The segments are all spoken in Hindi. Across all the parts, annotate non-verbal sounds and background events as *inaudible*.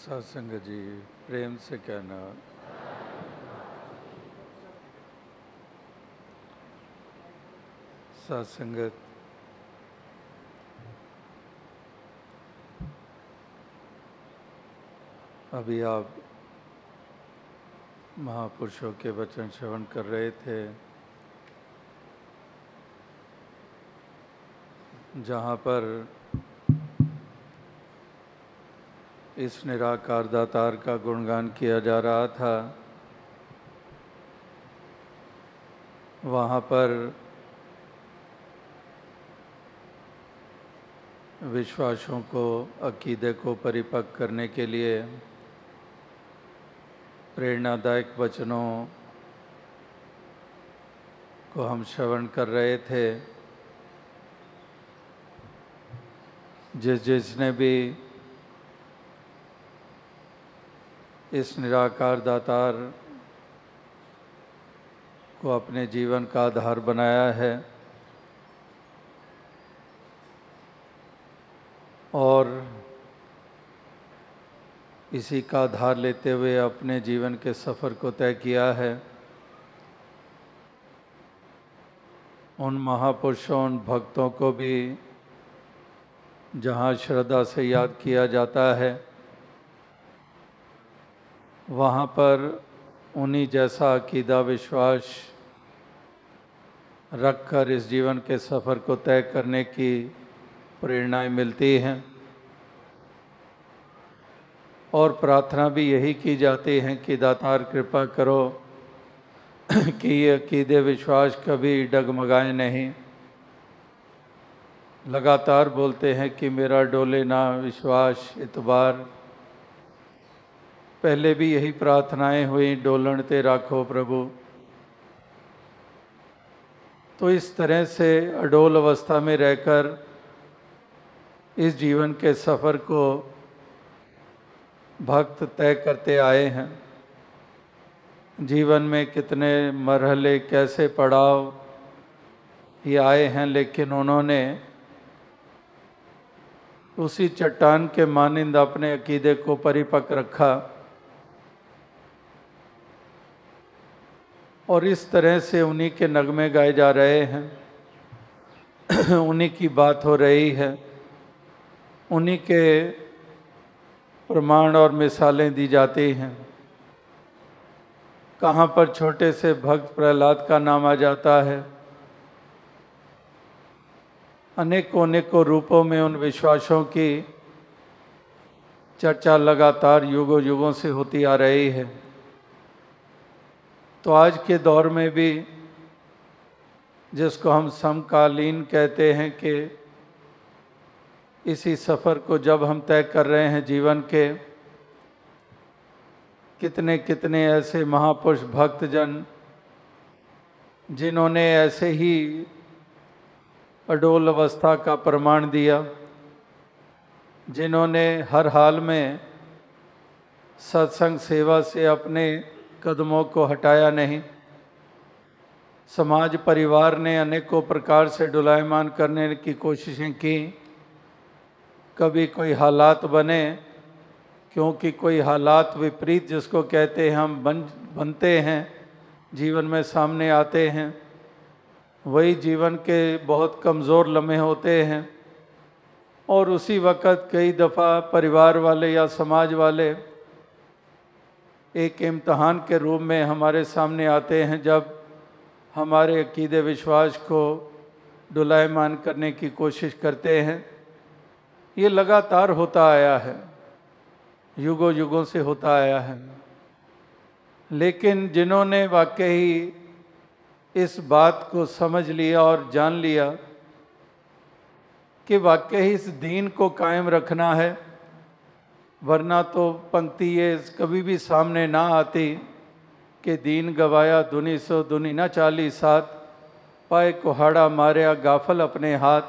सत्संग जी, प्रेम से कहना। सत्संगत अभी आप महापुरुषों के वचन श्रवण कर रहे थे। जहाँ पर इस निराकार दातार का गुणगान किया जा रहा था। वहाँ पर विश्वासों को, अकीदे को परिपक्व करने के लिए प्रेरणादायक वचनों को हम श्रवण कर रहे थे। जिस जिसने भी इस निराकार दातार को अपने जीवन का आधार बनाया है और इसी का आधार लेते हुए अपने जीवन के सफ़र को तय किया है। उन महापुरुषों, उन भक्तों को भी जहाँ श्रद्धा से याद किया जाता है वहाँ पर उन्हीं जैसा अकीदा विश्वास रखकर इस जीवन के सफ़र को तय करने की प्रेरणाएँ मिलती हैं। और प्रार्थना भी यही की जाती है कि दातार कृपा करो कि ये अकीदे विश्वास कभी डगमगाए नहीं। लगातार बोलते हैं कि मेरा डोले ना विश्वास, इतबार। पहले भी यही प्रार्थनाएँ हुई डोलनते राखो प्रभु। तो इस तरह से अडोल अवस्था में रहकर इस जीवन के सफ़र को भक्त तय करते आए हैं। जीवन में कितने मरहले, कैसे पड़ाव ये आए हैं, लेकिन उन्होंने उसी चट्टान के मानिंद अपने अकीदे को परिपक्व रखा। और इस तरह से उन्हीं के नगमे गाए जा रहे हैं। *clears throat* उन्हीं की बात हो रही है। उन्हीं के प्रमाण और मिसालें दी जाती हैं। कहाँ पर छोटे से भक्त प्रहलाद का नाम आ जाता है? अनेकों अनेकों रूपों में उन विश्वासों की चर्चा लगातार युगों युगों से होती आ रही है। तो आज के दौर में भी जिसको हम समकालीन कहते हैं कि इसी सफ़र को जब हम तय कर रहे हैं जीवन के, कितने कितने ऐसे महापुरुष भक्तजन जिन्होंने ऐसे ही अडोल अवस्था का प्रमाण दिया, जिन्होंने हर हाल में सत्संग सेवा से अपने कदमों को हटाया नहीं। समाज परिवार ने अनेकों प्रकार से डुलायमान करने की कोशिशें की। कभी कोई हालात बने, क्योंकि कोई हालात विपरीत जिसको कहते हैं हम बन, बनते हैं, जीवन में सामने आते हैं, वही जीवन के बहुत कमज़ोर लम्हे होते हैं। और उसी वक़्त कई दफ़ा परिवार वाले या समाज वाले एक इम्तहान के रूप में हमारे सामने आते हैं जब हमारे अकीदे विश्वास को डुलायमान करने की कोशिश करते हैं। ये लगातार होता आया है, युगों युगों से होता आया है। लेकिन जिन्होंने वाकई इस बात को समझ लिया और जान लिया कि वाकई इस दीन को कायम रखना है वरना तो पंक्ति ये कभी भी सामने ना आती कि दीन गवाया, दुनी सो दुनी न चाली साथ, पाए कुहाड़ा मारिया, गाफल अपने हाथ।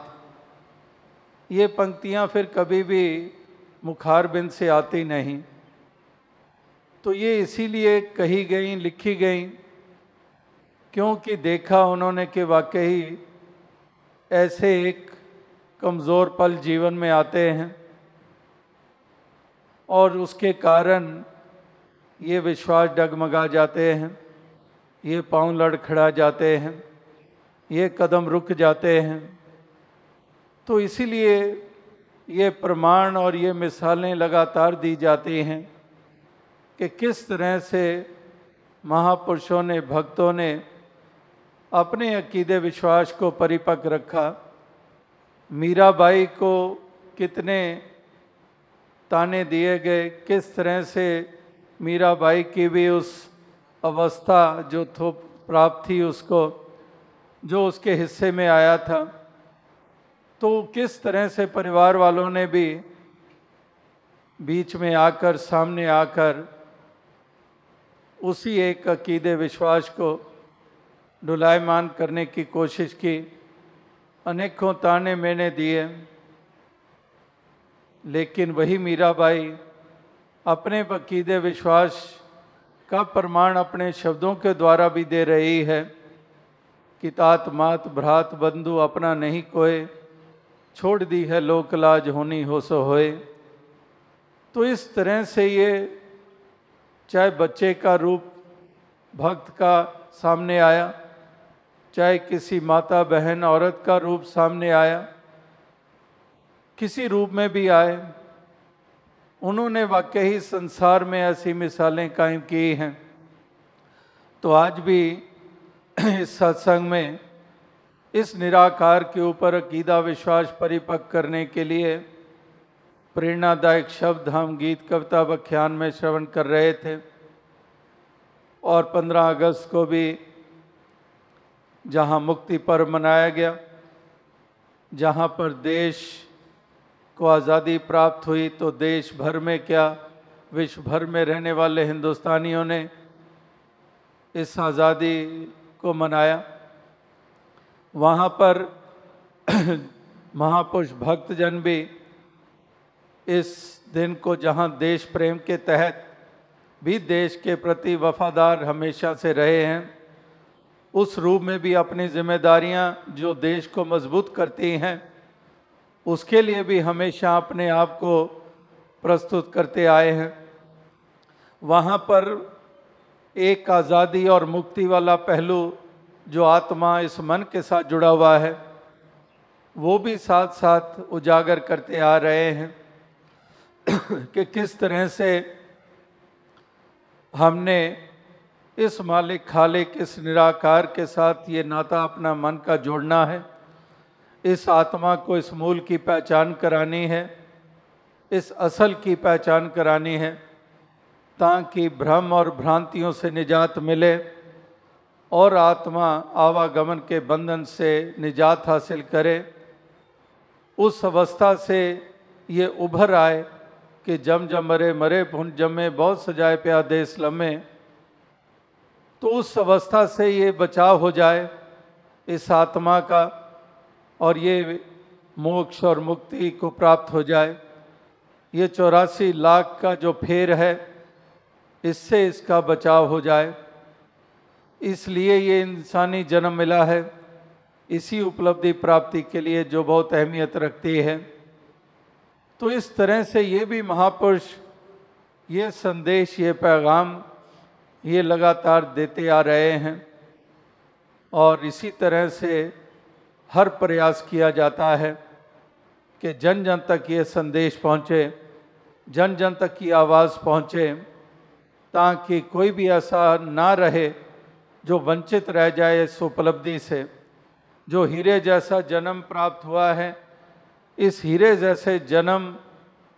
ये पंक्तियाँ फिर कभी भी मुखार मुखारबिंद से आती नहीं। तो ये इसीलिए कही गई, लिखी गई, क्योंकि देखा उन्होंने कि वाकई ऐसे एक कमज़ोर पल जीवन में आते हैं। और उसके कारण ये विश्वास डगमगा जाते हैं, ये पाँव लड़खड़ा जाते हैं, ये कदम रुक जाते हैं। तो इसीलिए ये प्रमाण और ये मिसालें लगातार दी जाती हैं कि किस तरह से महापुरुषों ने, भक्तों ने अपने अकीदे विश्वास को परिपक्व रखा। मीराबाई को कितने ताने दिए गए, किस तरह से मीराबाई की भी उस अवस्था जो थो प्राप्त थी उसको, जो उसके हिस्से में आया था तो किस तरह से परिवार वालों ने भी बीच में आकर, सामने आकर, उसी एक अकीदे विश्वास को डुलायमान करने की कोशिश की, अनेकों ताने मैंने दिए। लेकिन वही मीराबाई अपने अकीदे विश्वास का प्रमाण अपने शब्दों के द्वारा भी दे रही है कि तात मात भ्रात बंधु अपना नहीं कोय छोड़ दी है लोक लाज होनी हो सो होए। तो इस तरह से ये चाहे बच्चे का रूप भक्त का सामने आया, चाहे किसी माता बहन औरत का रूप सामने आया किसी रूप में भी आए, उन्होंने वाकई संसार में ऐसी मिसालें कायम की हैं। तो आज भी इस सत्संग में इस निराकार के ऊपर अकीदा विश्वास परिपक्व करने के लिए प्रेरणादायक शब्द हम गीत कविता व्याख्यान में श्रवण कर रहे थे और 15 अगस्त को भी जहाँ मुक्ति पर्व मनाया गया, जहाँ पर देश को आज़ादी प्राप्त हुई तो देश भर में क्या, विश्व भर में रहने वाले हिंदुस्तानियों ने इस आज़ादी को मनाया? वहाँ पर *clears throat* महापुरुष भक्तजन भी इस दिन को, जहाँ देश प्रेम के तहत भी देश के प्रति वफादार हमेशा से रहे हैं, उस रूप में भी अपनी जिम्मेदारियाँ जो देश को मज़बूत करती हैं उसके लिए भी हमेशा अपने आप को प्रस्तुत करते आए हैं। वहाँ पर एक आज़ादी और मुक्ति वाला पहलू जो आत्मा इस मन के साथ जुड़ा हुआ है, वो भी साथ साथ उजागर करते आ रहे हैं *clears throat* कि किस तरह से हमने इस मालिक खालिक, इस निराकार के साथ ये नाता अपना मन का जोड़ना है। इस आत्मा को इस मूल की पहचान करानी है, इस असल की पहचान करानी है, ताकि भ्रम और भ्रांतियों से निजात मिले और आत्मा आवागमन के बंधन से निजात हासिल करे। उस अवस्था से ये उभर आए कि जम जम मरे मरे भुन जमे, बहुत सजाए प्या देश लम्हे तो उस अवस्था से ये बचाव हो जाए इस आत्मा का। और ये मोक्ष और मुक्ति को प्राप्त हो जाए। ये चौरासी लाख का जो फेर है, इससे इसका बचाव हो जाए। इसलिए ये इंसानी जन्म मिला है, इसी उपलब्धि प्राप्ति के लिए जो बहुत अहमियत रखती है। तो इस तरह से ये भी महापुरुष, ये संदेश, ये पैगाम, ये लगातार देते आ रहे हैं। और इसी तरह से हर प्रयास किया जाता है कि जन जन तक ये संदेश पहुँचे, जन जन तक की आवाज़ पहुँचे, ताकि कोई भी ऐसा ना रहे जो वंचित रह जाए इस उपलब्धि से। जो हीरे जैसा जन्म प्राप्त हुआ है, इस हीरे जैसे जन्म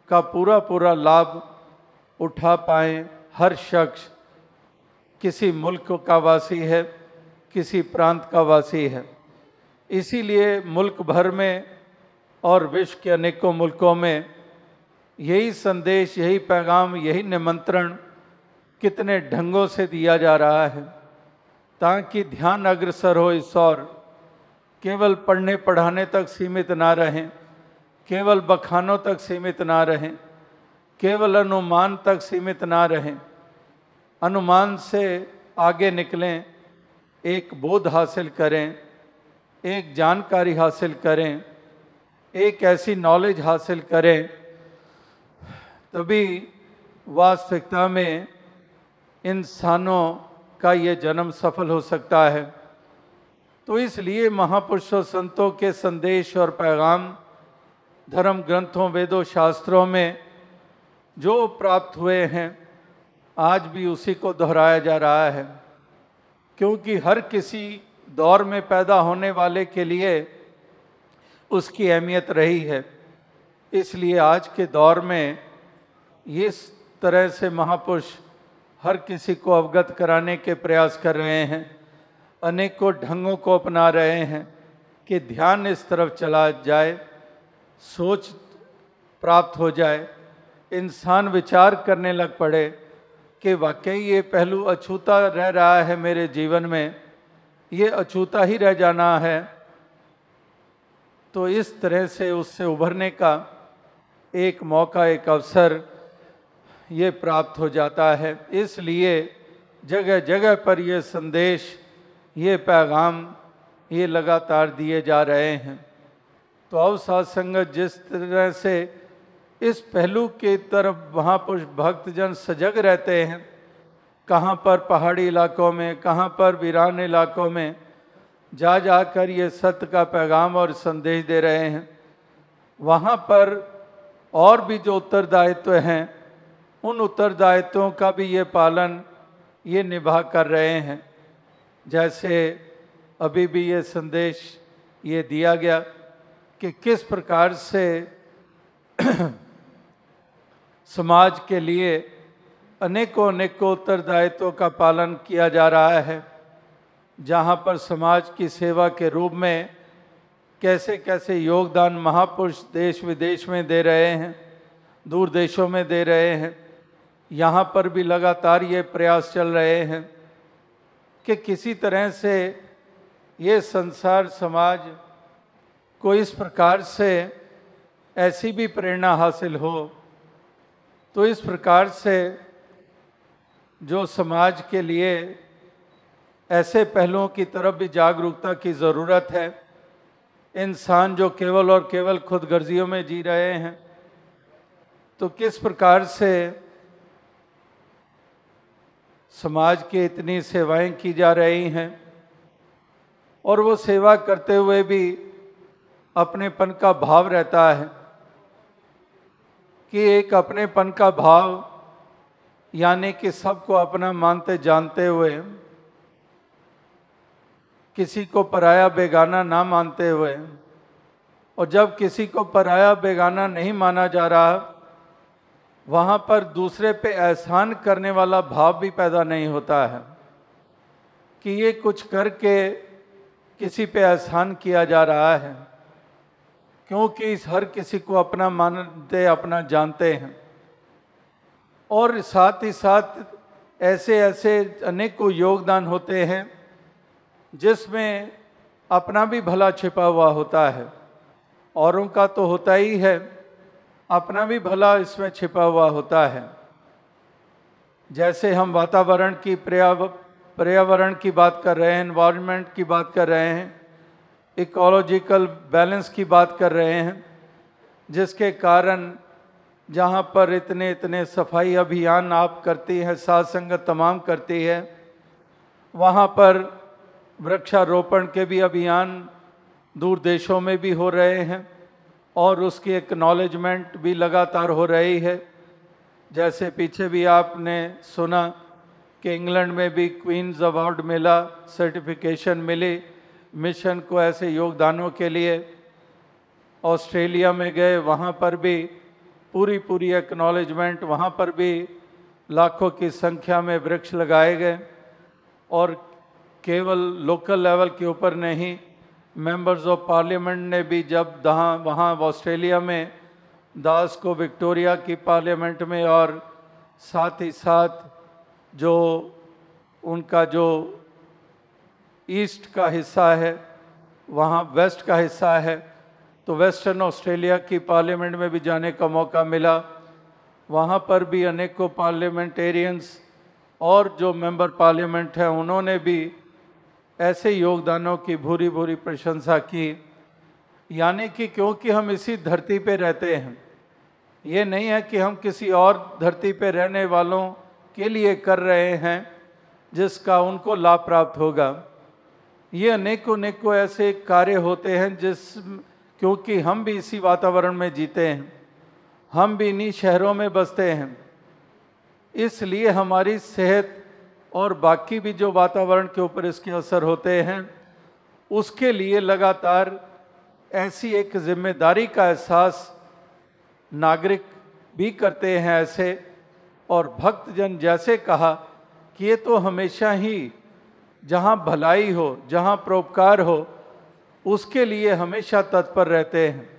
का पूरा पूरा लाभ उठा पाए हर शख्स। किसी मुल्क का वासी है, किसी प्रांत का वासी है। इसीलिए मुल्क भर में और विश्व के अनेकों मुल्कों में यही संदेश, यही पैगाम, यही निमंत्रण कितने ढंगों से दिया जा रहा है, ताकि ध्यान अग्रसर हो इस और केवल पढ़ने पढ़ाने तक सीमित ना रहें, केवल बखानों तक सीमित ना रहें, केवल अनुमान तक सीमित ना रहें, अनुमान से आगे निकलें, एक बोध हासिल करें एक जानकारी हासिल करें, एक ऐसी नॉलेज हासिल करें, तभी वास्तविकता में इंसानों का ये जन्म सफल हो सकता है। तो इसलिए महापुरुषों, संतों के संदेश और पैगाम धर्म ग्रंथों, वेदों, शास्त्रों में जो प्राप्त हुए हैं, आज भी उसी को दोहराया जा रहा है। क्योंकि हर किसी दौर में पैदा होने वाले के लिए उसकी अहमियत रही है। इसलिए आज के दौर में इस तरह से महापुरुष हर किसी को अवगत कराने के प्रयास कर रहे हैं, अनेकों ढंगों को अपना रहे हैं कि ध्यान इस तरफ़ चला जाए, सोच प्राप्त हो जाए, इंसान विचार करने लग पड़े कि वाकई ये पहलू अछूता रह रहा है मेरे जीवन में। ये अछूता ही रह जाना है। तो इस तरह से उससे उभरने का एक मौका, एक अवसर ये प्राप्त हो जाता है। इसलिए जगह जगह पर ये संदेश, ये पैगाम ये लगातार दिए जा रहे हैं। तो अवसाद संगत जिस तरह से इस पहलू के तरफ़ वहाँ पर भक्तजन सजग रहते हैं कहाँ पर पहाड़ी इलाकों में, कहाँ पर वीरान इलाकों में, जा जाकर ये सत्य का पैगाम और संदेश दे रहे हैं। वहाँ पर और भी जो उत्तरदायित्व हैं, उन उत्तरदायित्वों का भी ये पालन, ये निभा कर रहे हैं। जैसे अभी भी ये संदेश ये दिया गया कि किस प्रकार से *clears throat* समाज के लिए अनेकों अनेकों उत्तरदायित्वों का पालन किया जा रहा है, जहाँ पर समाज की सेवा के रूप में कैसे कैसे योगदान महापुरुष देश विदेश में दे रहे हैं, दूर देशों में दे रहे हैं, यहाँ पर भी लगातार ये प्रयास चल रहे हैं कि किसी तरह से ये संसार समाज को इस प्रकार से ऐसी भी प्रेरणा हासिल हो तो इस प्रकार से जो समाज के लिए ऐसे पहलुओं की तरफ़ भी जागरूकता की ज़रूरत है। इंसान जो केवल और केवल खुद गर्जियों में जी रहे हैं तो किस प्रकार से समाज की इतनी सेवाएँ की जा रही हैं और वो सेवा करते हुए भी अपनेपन का भाव रहता है कि एक अपनेपन का भाव यानी कि सबको अपना मानते जानते हुए, किसी को पराया बेगाना ना मानते हुए, और जब किसी को पराया बेगाना नहीं माना जा रहा, वहाँ पर दूसरे पे एहसान करने वाला भाव भी पैदा नहीं होता है, कि ये कुछ करके किसी पे एहसान किया जा रहा है, क्योंकि इस हर किसी को अपना मानते, अपना जानते हैं। और साथ ही साथ ऐसे ऐसे अनेकों योगदान होते हैं जिसमें अपना भी भला छिपा हुआ होता है। औरों का तो होता ही है, अपना भी भला इसमें छिपा हुआ होता है। जैसे हम वातावरण की पर्यावरण की बात कर रहे हैं इन्वायरमेंट की बात कर रहे हैं इकोलॉजिकल बैलेंस की बात कर रहे हैं, जिसके कारण जहाँ पर इतने इतने सफ़ाई अभियान आप करती हैं साथ संगत तमाम करती है, वहाँ पर वृक्षारोपण के भी अभियान दूर देशों में भी हो रहे हैं और उसकी एक्नॉलेजमेंट भी लगातार हो रही है। जैसे पीछे भी आपने सुना कि इंग्लैंड में भी क्वींस अवार्ड मिला सर्टिफिकेशन मिली मिशन को ऐसे योगदानों के लिए, ऑस्ट्रेलिया में गए, वहाँ पर भी पूरी पूरी एक्नॉलेजमेंट वहाँ पर भी लाखों की संख्या में वृक्ष लगाए गए और केवल लोकल लेवल के ऊपर नहीं मेंबर्स ऑफ़ पार्लियामेंट ने भी जब दहाँ, वहाँ ऑस्ट्रेलिया में, दास को विक्टोरिया की पार्लियामेंट में और साथ ही साथ जो उनका जो ईस्ट का हिस्सा है, वहाँ वेस्ट का हिस्सा है तो वेस्टर्न ऑस्ट्रेलिया की पार्लियामेंट में भी जाने का मौका मिला। वहाँ पर भी अनेकों पार्लियामेंटेरियंस और जो मेंबर पार्लियामेंट हैं, उन्होंने भी ऐसे योगदानों की भूरी भूरी प्रशंसा की। यानी कि क्योंकि हम इसी धरती पे रहते हैं, ये नहीं है कि हम किसी और धरती पर रहने वालों के लिए कर रहे हैं, जिसका उनको लाभ प्राप्त होगा। ये अनेकों अनेकों ऐसे कार्य होते हैं जिस क्योंकि हम भी इसी वातावरण में जीते हैं, हम भी इन्हीं शहरों में बसते हैं। इसलिए हमारी सेहत और बाकी भी जो वातावरण के ऊपर इसके असर होते हैं, उसके लिए लगातार ऐसी एक ज़िम्मेदारी का एहसास नागरिक भी करते हैं ऐसे, और भक्तजन जैसे कहा कि ये तो हमेशा ही जहाँ भलाई हो, जहाँ परोपकार हो उसके लिए हमेशा तत्पर रहते हैं।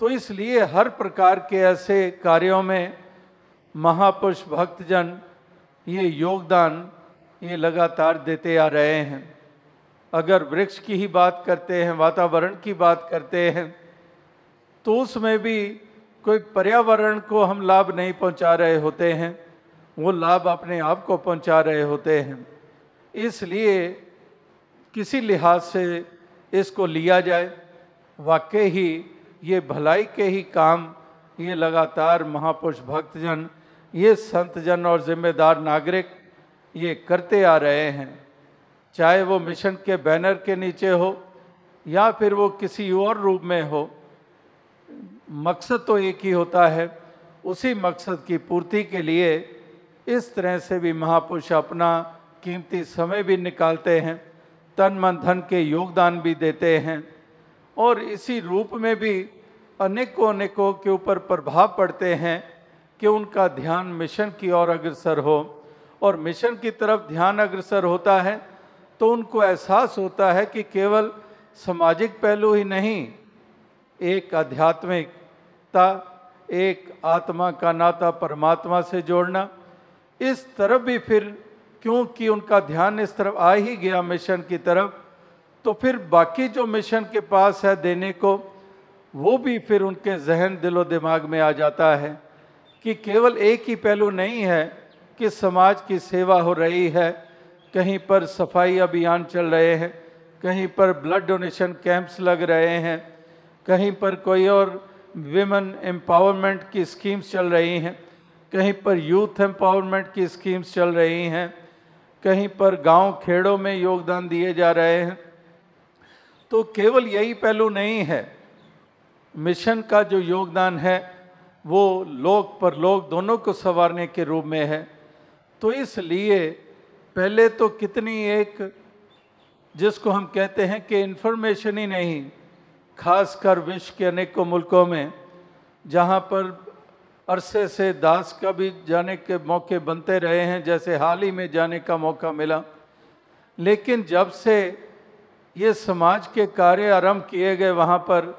तो इसलिए हर प्रकार के ऐसे कार्यों में महापुरुष भक्तजन ये योगदान ये लगातार देते आ रहे हैं। अगर वृक्ष की ही बात करते हैं, वातावरण की बात करते हैं तो उसमें भी कोई पर्यावरण को हम लाभ नहीं पहुँचा रहे होते हैं, वो लाभ अपने आप को पहुँचा रहे होते हैं। इसलिए किसी लिहाज से इसको लिया जाए। वाकई ही ये भलाई के ही काम ये लगातार महापुरुष भक्तजन, ये संतजन और जिम्मेदार नागरिक ये करते आ रहे हैं। चाहे वो मिशन के बैनर के नीचे हो या फिर वो किसी और रूप में हो, मकसद तो एक ही होता है। उसी मकसद की पूर्ति के लिए इस तरह से भी महापुरुष अपना कीमती समय भी निकालते हैं। तन मन धन के योगदान भी देते हैं। और इसी रूप में भी अनेकों अनेकों के ऊपर प्रभाव पड़ते हैं कि उनका ध्यान मिशन की ओर अग्रसर हो। और मिशन की तरफ़ ध्यान अग्रसर होता है तो उनको एहसास होता है कि केवल सामाजिक पहलू ही नहीं, एक आध्यात्मिकता, एक आत्मा का नाता परमात्मा से जोड़ना, इस तरफ़ भी फिर क्योंकि उनका ध्यान इस तरफ़ आ ही गया मिशन की तरफ़ तो फिर बाकी जो मिशन के पास है देने को, वो भी फिर उनके जहन दिलो दिमाग में आ जाता है कि केवल एक ही पहलू नहीं है कि समाज की सेवा हो रही है। कहीं पर सफ़ाई अभियान चल रहे हैं, कहीं पर ब्लड डोनेशन कैंप्स लग रहे हैं, कहीं पर कोई और विमेन एम्पावरमेंट की स्कीम्स चल रही हैं, कहीं पर यूथ एम्पावरमेंट की स्कीम्स चल रही हैं। कहीं पर गाँव खेड़ों में योगदान दिए जा रहे हैं। तो केवल यही पहलू नहीं है। मिशन का जो योगदान है, वो लोक पर लोग दोनों को संवारने के रूप में है। तो इसलिए पहले तो कितनी एक, जिसको हम कहते हैं कि इन्फॉर्मेशन ही नहीं, खासकर विश्व के अनेकों मुल्कों में, जहाँ पर अरसे से दास का भी जाने के मौके बनते रहे हैं, जैसे हाल ही में जाने का मौका मिला। लेकिन जब से ये समाज के कार्य आरंभ किए गए वहाँ पर,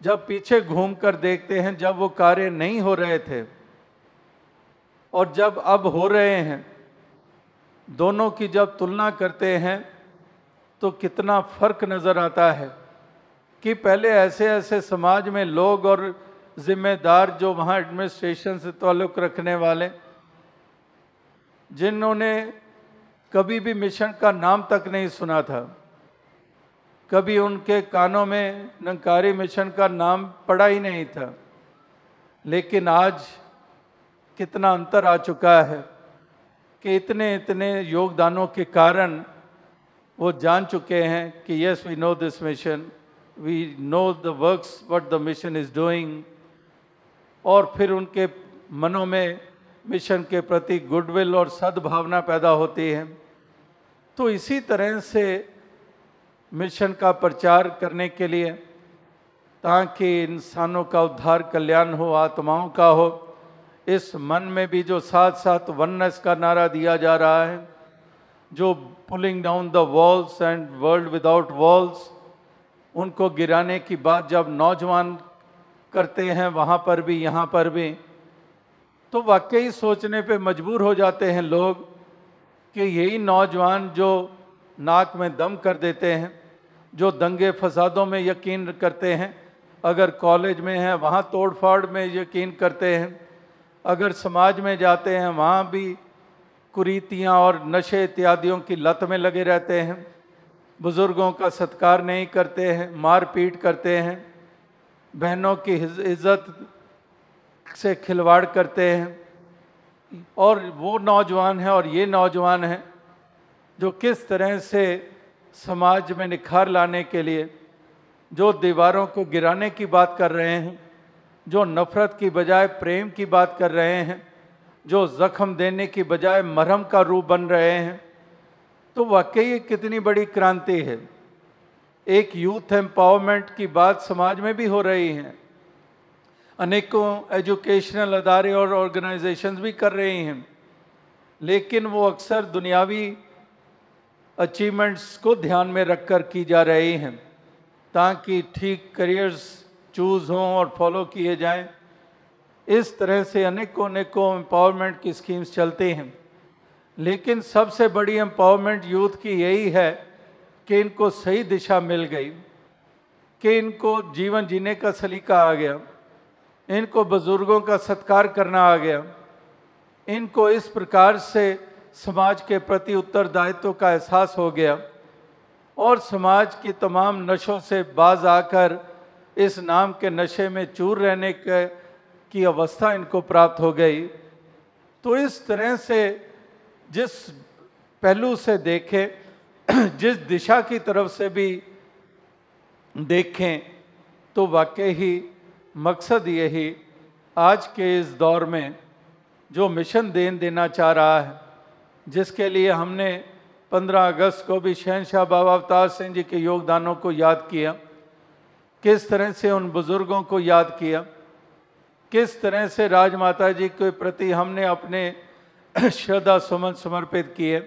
जब पीछे घूम कर देखते हैं, जब वो कार्य नहीं हो रहे थे, और जब अब हो रहे हैं, दोनों की जब तुलना करते हैं तो कितना फ़र्क नज़र आता है कि पहले ऐसे ऐसे समाज में लोग और जिम्मेदार जो वहाँ एडमिनिस्ट्रेशन से ताल्लुक़ रखने वाले, जिन्होंने कभी भी मिशन का नाम तक नहीं सुना था, कभी उनके कानों में नंकारी मिशन का नाम पड़ा ही नहीं था, लेकिन आज कितना अंतर आ चुका है कि इतने इतने योगदानों के कारण वो जान चुके हैं कि yes we know this mission we know the works what the mission is doing और फिर उनके मनों में, मिशन के प्रति गुडविल और सद्भावना पैदा होती है। तो इसी तरह से मिशन का प्रचार करने के लिए, ताकि इंसानों का उद्धार कल्याण हो, आत्माओं का हो, इस मन में भी जो साथ साथ वननेस का नारा दिया जा रहा है, जो pulling down the walls and world without walls उनको गिराने की बात जब नौजवान करते हैं, वहाँ पर भी, यहाँ पर भी। तो वाकई सोचने पे मजबूर हो जाते हैं लोग कि यही नौजवान जो नाक में दम कर देते हैं, जो दंगे फसादों में यकीन करते हैं, अगर कॉलेज में हैं, वहाँ तोड़ फाड़ में यकीन करते हैं, अगर समाज में जाते हैं, वहाँ भी कुरीतियाँ और नशे इत्यादियों की लत में लगे रहते हैं, बुज़ुर्गों का सत्कार नहीं करते हैं, मारपीट करते हैं बहनों की इज़्ज़त से खिलवाड़ करते हैं। और वो नौजवान हैं और ये नौजवान हैं जो किस तरह से समाज में निखार लाने के लिए, जो दीवारों को गिराने की बात कर रहे हैं, जो नफरत की बजाय प्रेम की बात कर रहे हैं, जो जख्म देने की बजाय मरहम का रूप बन रहे हैं। तो वाकई कितनी बड़ी क्रांति है। एक यूथ एम्पावरमेंट की बात समाज में भी हो रही है। अनेकों एजुकेशनल अदारे और ऑर्गेनाइजेशंस भी कर रही हैं। लेकिन वो अक्सर दुनियावी अचीवमेंट्स को ध्यान में रखकर की जा रही हैं, ताकि ठीक करियर्स चूज़ हों और फॉलो किए जाएँ। इस तरह से अनेकों अनेकों एम्पावरमेंट की स्कीम्स चलती हैं। लेकिन सबसे बड़ी एम्पावरमेंट यूथ की यही है कि इनको सही दिशा मिल गई। कि इनको जीवन जीने का सलीका आ गया। इनको बुज़ुर्गों का सत्कार करना आ गया। इनको इस प्रकार से समाज के प्रति उत्तरदायित्व का एहसास हो गया। और समाज की तमाम नशों से बाज आकर इस नाम के नशे में चूर रहने के, की अवस्था इनको प्राप्त हो गई। तो इस तरह से जिस पहलू से देखें *clears throat* जिस दिशा की तरफ़ से भी देखें तो वाकई ही मकसद यही आज के इस दौर में जो मिशन देन देना चाह रहा है, जिसके लिए हमने 15 अगस्त को भी शहनशाह बाबा अवतार सिंह जी के योगदानों को याद किया। किस तरह से उन बुज़ुर्गों को याद किया? किस तरह से राजमाता जी के प्रति हमने अपने *clears throat* श्रद्धा सुमन समर्पित किए?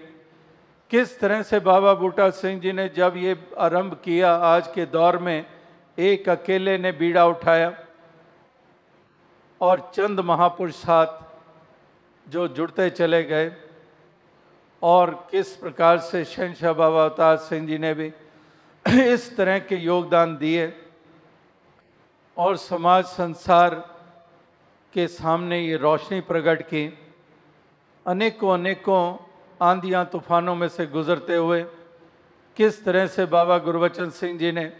किस तरह से बाबा बूटा सिंह जी ने जब ये आरंभ किया आज के दौर में, एक अकेले ने बीड़ा उठाया और चंद महापुरुष साथ जो जुड़ते चले गए और किस प्रकार से शहनशाह बाबा अवतार सिंह जी ने भी *clears throat* इस तरह के योगदान दिए और समाज संसार के सामने ये रोशनी प्रकट की। अनेकों अनेकों आंधियाँ तूफानों में से गुजरते हुए किस तरह से बाबा गुरबचन सिंह जी ने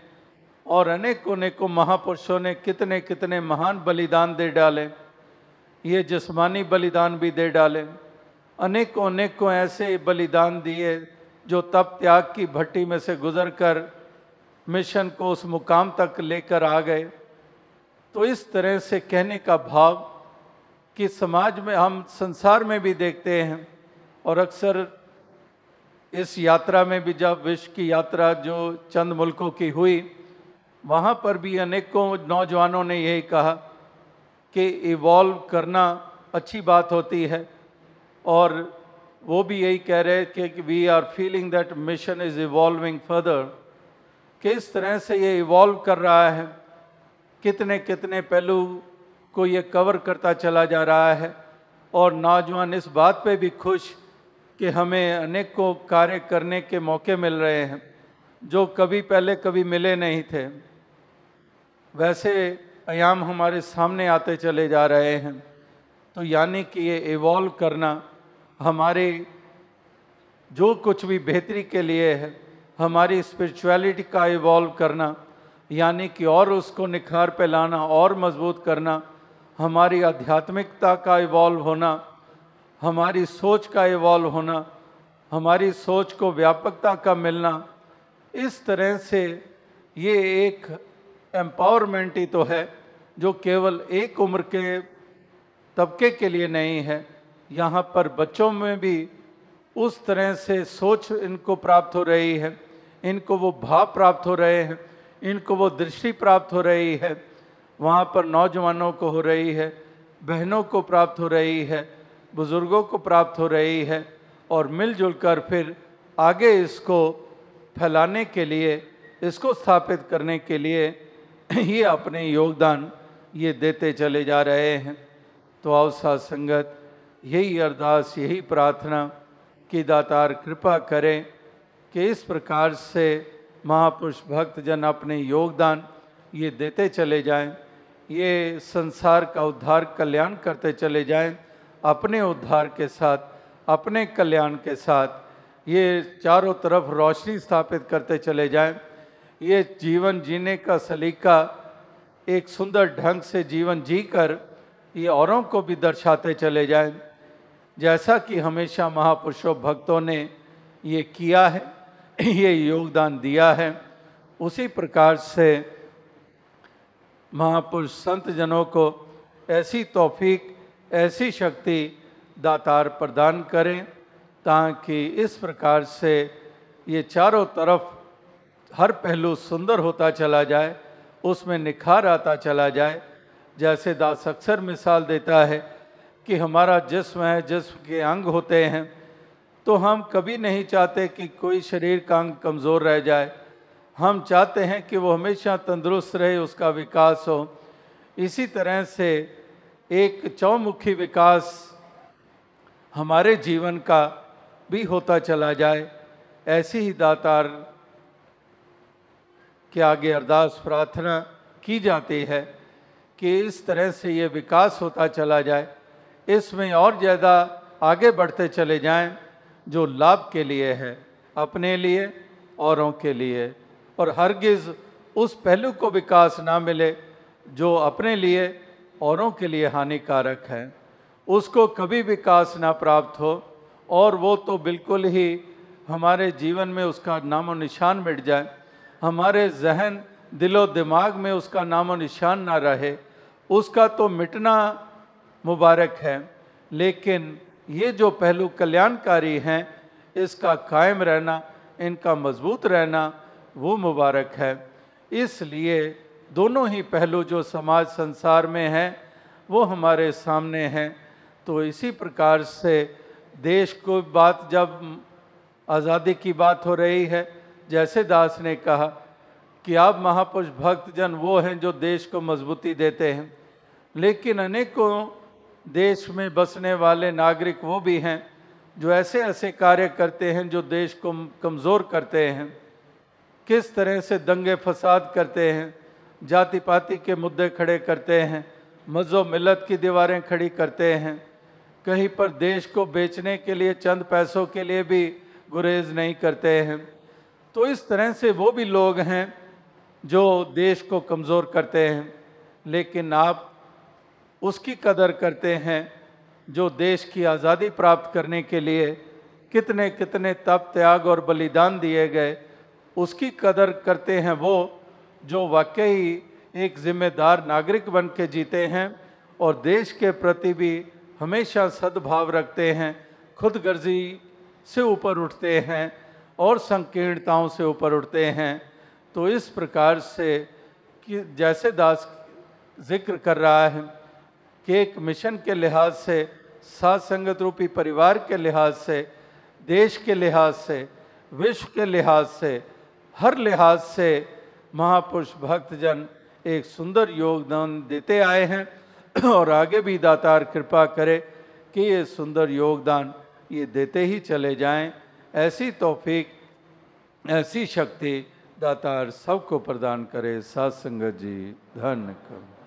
और अनेकों अनेकों महापुरुषों ने कितने कितने महान बलिदान दे डाले, ये जिस्मानी बलिदान भी दे डाले, अनेकों अनेकों ऐसे बलिदान दिए जो तप त्याग की भट्टी में से गुजर कर मिशन को उस मुकाम तक लेकर आ गए। तो इस तरह से कहने का भाव कि समाज में हम संसार में भी देखते हैं और अक्सर इस यात्रा में भी जब विश्व की यात्रा जो चंद मुल्कों की हुई, वहाँ पर भी अनेकों नौजवानों ने यही कहा कि इवॉल्व करना अच्छी बात होती है। और वो भी यही कह रहे कि we are feeling that mission is evolving further किस तरह से ये इवॉल्व कर रहा है। कितने कितने पहलू को ये कवर करता चला जा रहा है। और नौजवान इस बात पे भी खुश कि हमें अनेकों कार्य करने के मौके मिल रहे हैं, जो कभी पहले कभी मिले नहीं थे। वैसे आयाम हमारे सामने आते चले जा रहे हैं। तो यानी कि ये इवॉल्व करना हमारे जो कुछ भी बेहतरी के लिए है, हमारी स्पिरिचुअलिटी का इवॉल्व करना, यानी कि और उसको निखार पे लाना, और मज़बूत करना, हमारी आध्यात्मिकता का इवॉल्व होना हमारी सोच का इवॉल्व होना, हमारी सोच को व्यापकता का मिलना, इस तरह से ये एक एम्पावरमेंट ही तो है, जो केवल एक उम्र के तबके के लिए नहीं है, यहाँ पर बच्चों में भी उस तरह से सोच इनको प्राप्त हो रही है, इनको वो भाव प्राप्त हो रहे हैं, इनको वो दृष्टि प्राप्त हो रही है, वहाँ पर नौजवानों को हो रही है, बहनों को प्राप्त हो रही है बुज़ुर्गों को प्राप्त हो रही है और मिलजुल कर फिर आगे इसको फैलाने के लिए, इसको स्थापित करने के लिए *clears throat* ये अपने योगदान ये देते चले जा रहे हैं। तो साथ संगत, यही अरदास, यही प्रार्थना कि दातार कृपा करें कि इस प्रकार से महापुरुष भक्त जन अपने योगदान ये देते चले जाएँ, ये संसार का उद्धार, कल्याण करते चले जाएँ अपने उद्धार के साथ, अपने कल्याण के साथ, ये चारों तरफ़ रोशनी स्थापित करते चले जाएँ। ये जीवन जीने का सलीका एक सुंदर ढंग से जीवन जी कर ये औरों को भी दर्शाते चले जाएँ। जैसा कि हमेशा महापुरुषों भक्तों ने ये किया है, *clears throat* ये योगदान दिया है, उसी प्रकार से महापुरुष संत जनों को ऐसी तौफीक ऐसी शक्ति दातार प्रदान करें ताकि इस प्रकार से ये चारों तरफ़ हर पहलू सुंदर होता चला जाए, उसमें निखार आता चला जाए। जैसे दास अक्सर मिसाल देता है कि हमारा जिस्म है, जिस्म के अंग होते हैं तो हम कभी नहीं चाहते कि कोई शरीर का अंग कमज़ोर रह जाए। हम चाहते हैं कि वो हमेशा तंदुरुस्त रहे, उसका विकास हो। इसी तरह से एक चौमुखी विकास हमारे जीवन का भी होता चला जाए, ऐसी ही दातार के आगे अरदास प्रार्थना की जाती है कि इस तरह से ये विकास होता चला जाए, इसमें और ज़्यादा आगे बढ़ते चले जाएँ, जो लाभ के लिए है, अपने लिए, औरों के लिए। और हरगिज़ उस पहलू को विकास ना मिले, जो अपने लिए औरों के लिए हानिकारक है। उसको कभी विकास ना प्राप्त हो, और वो तो बिल्कुल ही हमारे जीवन में उसका नामो निशान मिट जाए। हमारे जहन, दिलो, दिमाग में उसका नामो निशान ना रहे। उसका तो मिटना मुबारक है। लेकिन ये जो पहलू कल्याणकारी हैं, इसका कायम रहना, इनका मज़बूत रहना, वो मुबारक है। इसलिए दोनों ही पहलू जो समाज संसार में हैं, वो हमारे सामने हैं। तो इसी प्रकार से देश को बात जब आज़ादी की बात हो रही है, जैसे दास ने कहा कि आप महापुरुष भक्तजन वो हैं जो देश को मजबूती देते हैं। लेकिन अनेकों देश में बसने वाले नागरिक वो भी हैं जो ऐसे ऐसे कार्य करते हैं जो देश को कमज़ोर करते हैं, किस तरह से दंगे फसाद करते हैं जाति पाति के मुद्दे खड़े करते हैं मज़ो मिलत की दीवारें खड़ी करते हैं। कहीं पर देश को बेचने के लिए, चंद पैसों के लिए भी गुरेज नहीं करते हैं। तो इस तरह से वो भी लोग हैं जो देश को कमज़ोर करते हैं। लेकिन आप उसकी कदर करते हैं जो देश की आज़ादी प्राप्त करने के लिए कितने कितने तप, त्याग और बलिदान दिए गए, उसकी कदर करते हैं वो जो वाकई एक जिम्मेदार नागरिक बन के जीते हैं और देश के प्रति भी हमेशा सद्भाव रखते हैं खुद गर्जी से ऊपर उठते हैं और संकीर्णताओं से ऊपर उठते हैं। तो इस प्रकार से कि जैसे दास ज़िक्र कर रहा है कि एक मिशन के लिहाज से, सात संगत रूपी परिवार के लिहाज से, देश के लिहाज से, विश्व के लिहाज से, हर लिहाज से महापुरुष भक्तजन एक सुंदर योगदान देते आए हैं *clears throat* और आगे भी दातार कृपा करे कि ये सुंदर योगदान ये देते ही चले जाएँ। ऐसी तौफीक, ऐसी शक्ति दातार सबको प्रदान करे। सात संगत जी, धन्य करो।